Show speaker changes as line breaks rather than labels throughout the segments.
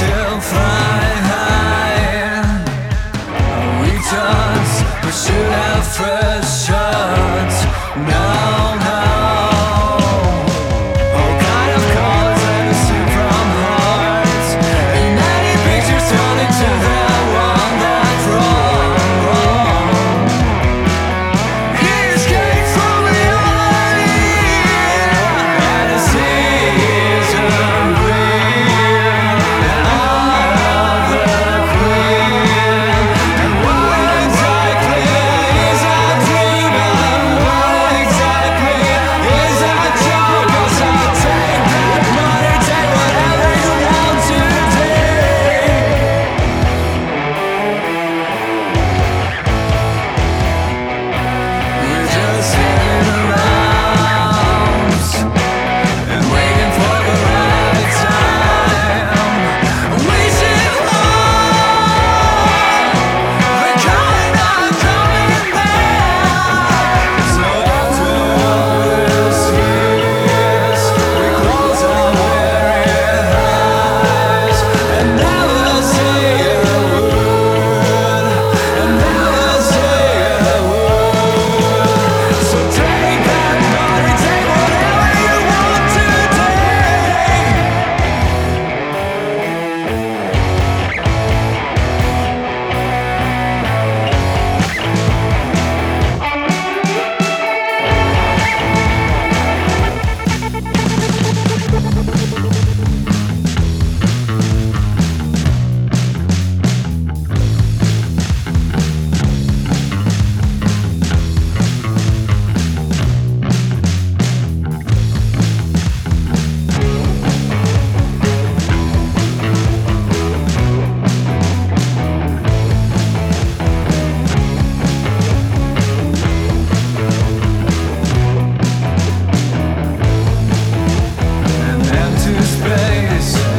myself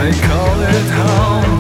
They call it home.